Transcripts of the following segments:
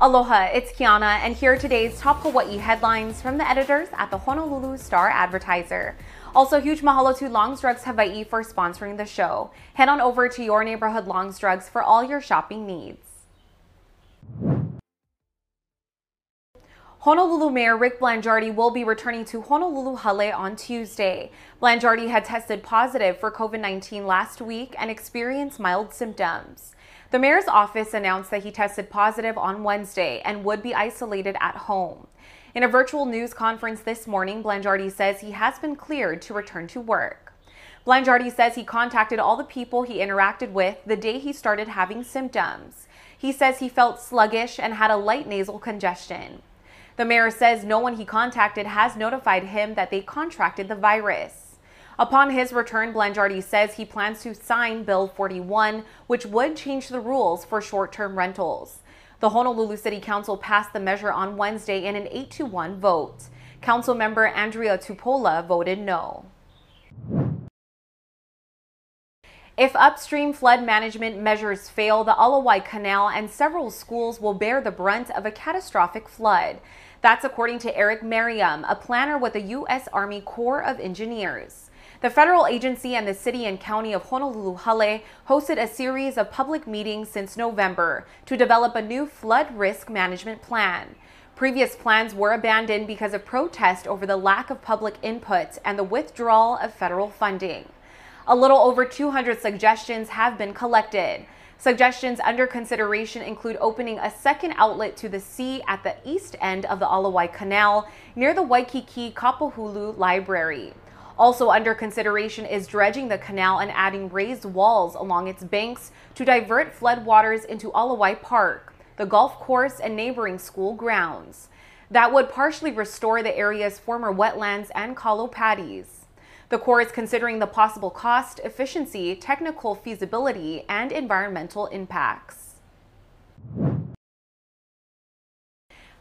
Aloha, it's Kiana, and here are today's top Hawaii headlines from the editors at the Honolulu Star Advertiser. Also, huge mahalo to Long's Drugs Hawaii for sponsoring the show. Head on over to your neighborhood Long's Drugs for all your shopping needs. Honolulu Mayor Rick Blangiardi will be returning to Honolulu Hale on Tuesday. Blangiardi had tested positive for COVID 19 last week and experienced mild symptoms. The mayor's office announced that he tested positive on Wednesday and would be isolated at home. In a virtual news conference this morning, Blangiardi says he has been cleared to return to work. Blangiardi says he contacted all the people he interacted with the day he started having symptoms. He says he felt sluggish and had a light nasal congestion. The mayor says no one he contacted has notified him that they contracted the virus. Upon his return, Blangiardi says he plans to sign Bill 41, which would change the rules for short term rentals. The Honolulu City Council passed the measure on Wednesday in an 8 to 1 vote. Council member Andria Tupola voted no. If upstream flood management measures fail, the Ala Wai Canal and several schools will bear the brunt of a catastrophic flood. That's according to Eric Merriam, a planner with the U.S. Army Corps of Engineers. The federal agency and the city and county of Honolulu Hale hosted a series of public meetings since November to develop a new flood risk management plan. Previous plans were abandoned because of protest over the lack of public input and the withdrawal of federal funding. A little over 200 suggestions have been collected. Suggestions under consideration include opening a second outlet to the sea at the east end of the Ala Wai Canal near the Waikiki Kapahulu Library. Also under consideration is dredging the canal and adding raised walls along its banks to divert floodwaters into Ala Wai Park, the golf course, and neighboring school grounds. That would partially restore the area's former wetlands and kalo paddies. The Corps is considering the possible cost, efficiency, technical feasibility, and environmental impacts.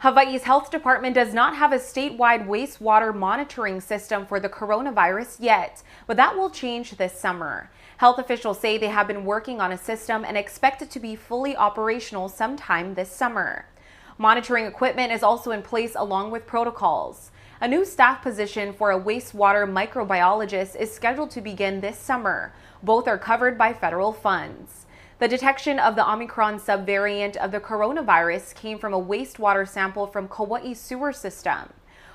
Hawaii's health department does not have a statewide wastewater monitoring system for the coronavirus yet, but that will change this summer. Health officials say they have been working on a system and expect it to be fully operational sometime this summer. Monitoring equipment is also in place along with protocols. A new staff position for a wastewater microbiologist is scheduled to begin this summer. Both are covered by federal funds. The detection of the Omicron subvariant of the coronavirus came from a wastewater sample from Kauai sewer system.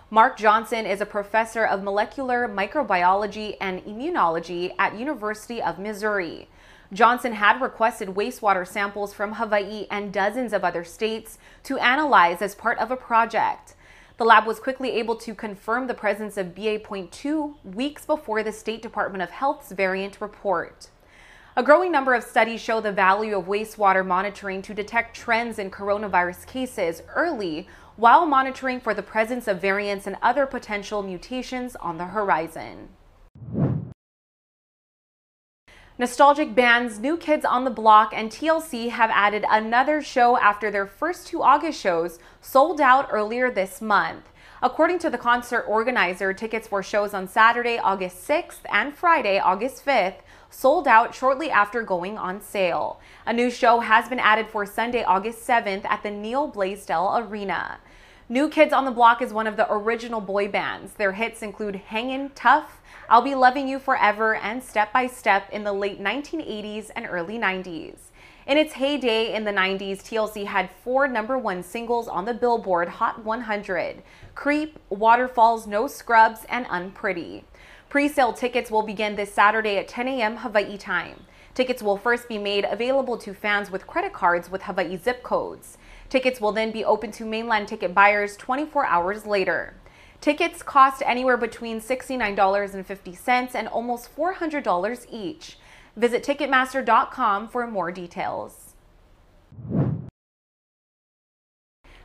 Marc Johnson is a professor of molecular microbiology and immunology at University of Missouri. Johnson had requested wastewater samples from Hawaii and dozens of other states to analyze as part of a project. The lab was quickly able to confirm the presence of BA.2 weeks before the State Department of Health's variant report. A growing number of studies show the value of wastewater monitoring to detect trends in coronavirus cases early while monitoring for the presence of variants and other potential mutations on the horizon. Nostalgic bands New Kids on the Block and TLC have added another show after their first two August shows sold out earlier this month. According to the concert organizer, tickets for shows on Saturday, August 6th and Friday, August 5th sold out shortly after going on sale. A new show has been added for Sunday, August 7th at the Neil Blaisdell Arena. New Kids on the Block is one of the original boy bands. Their hits include Hangin' Tough, I'll Be Loving You Forever, and Step by Step in the late 1980s and early 90s. In its heyday in the 90s, TLC had four number one singles on the Billboard Hot 100 Creep, Waterfalls, No Scrubs, and Unpretty. Pre-sale tickets will begin this Saturday at 10 a.m. Hawaii time. Tickets will first be made available to fans with credit cards with Hawaii zip codes. Tickets will then be open to mainland ticket buyers 24 hours later. Tickets cost anywhere between $69.50 and almost $400 each. Visit Ticketmaster.com for more details.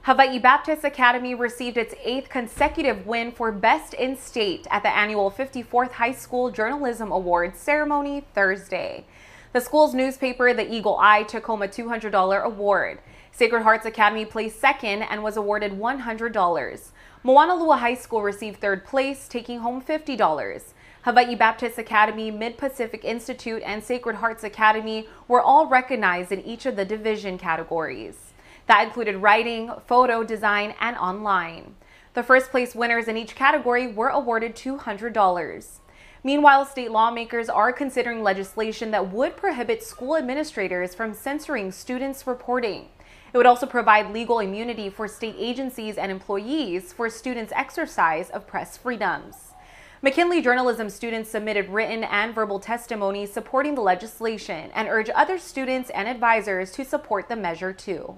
Hawaii Baptist Academy received its eighth consecutive win for Best in State at the annual 54th High School Journalism Awards ceremony Thursday. The school's newspaper, the Eagle Eye, took home a $200 award. Sacred Hearts Academy placed second and was awarded $100. Moanalua High School received third place, taking home $50. Hawaii Baptist Academy, Mid-Pacific Institute, and Sacred Hearts Academy were all recognized in each of the division categories. That included writing, photo, design, and online. The first place winners in each category were awarded $200. Meanwhile, state lawmakers are considering legislation that would prohibit school administrators from censoring students' reporting. It would also provide legal immunity for state agencies and employees for students' exercise of press freedoms. McKinley journalism students submitted written and verbal testimony supporting the legislation and urge other students and advisors to support the measure too.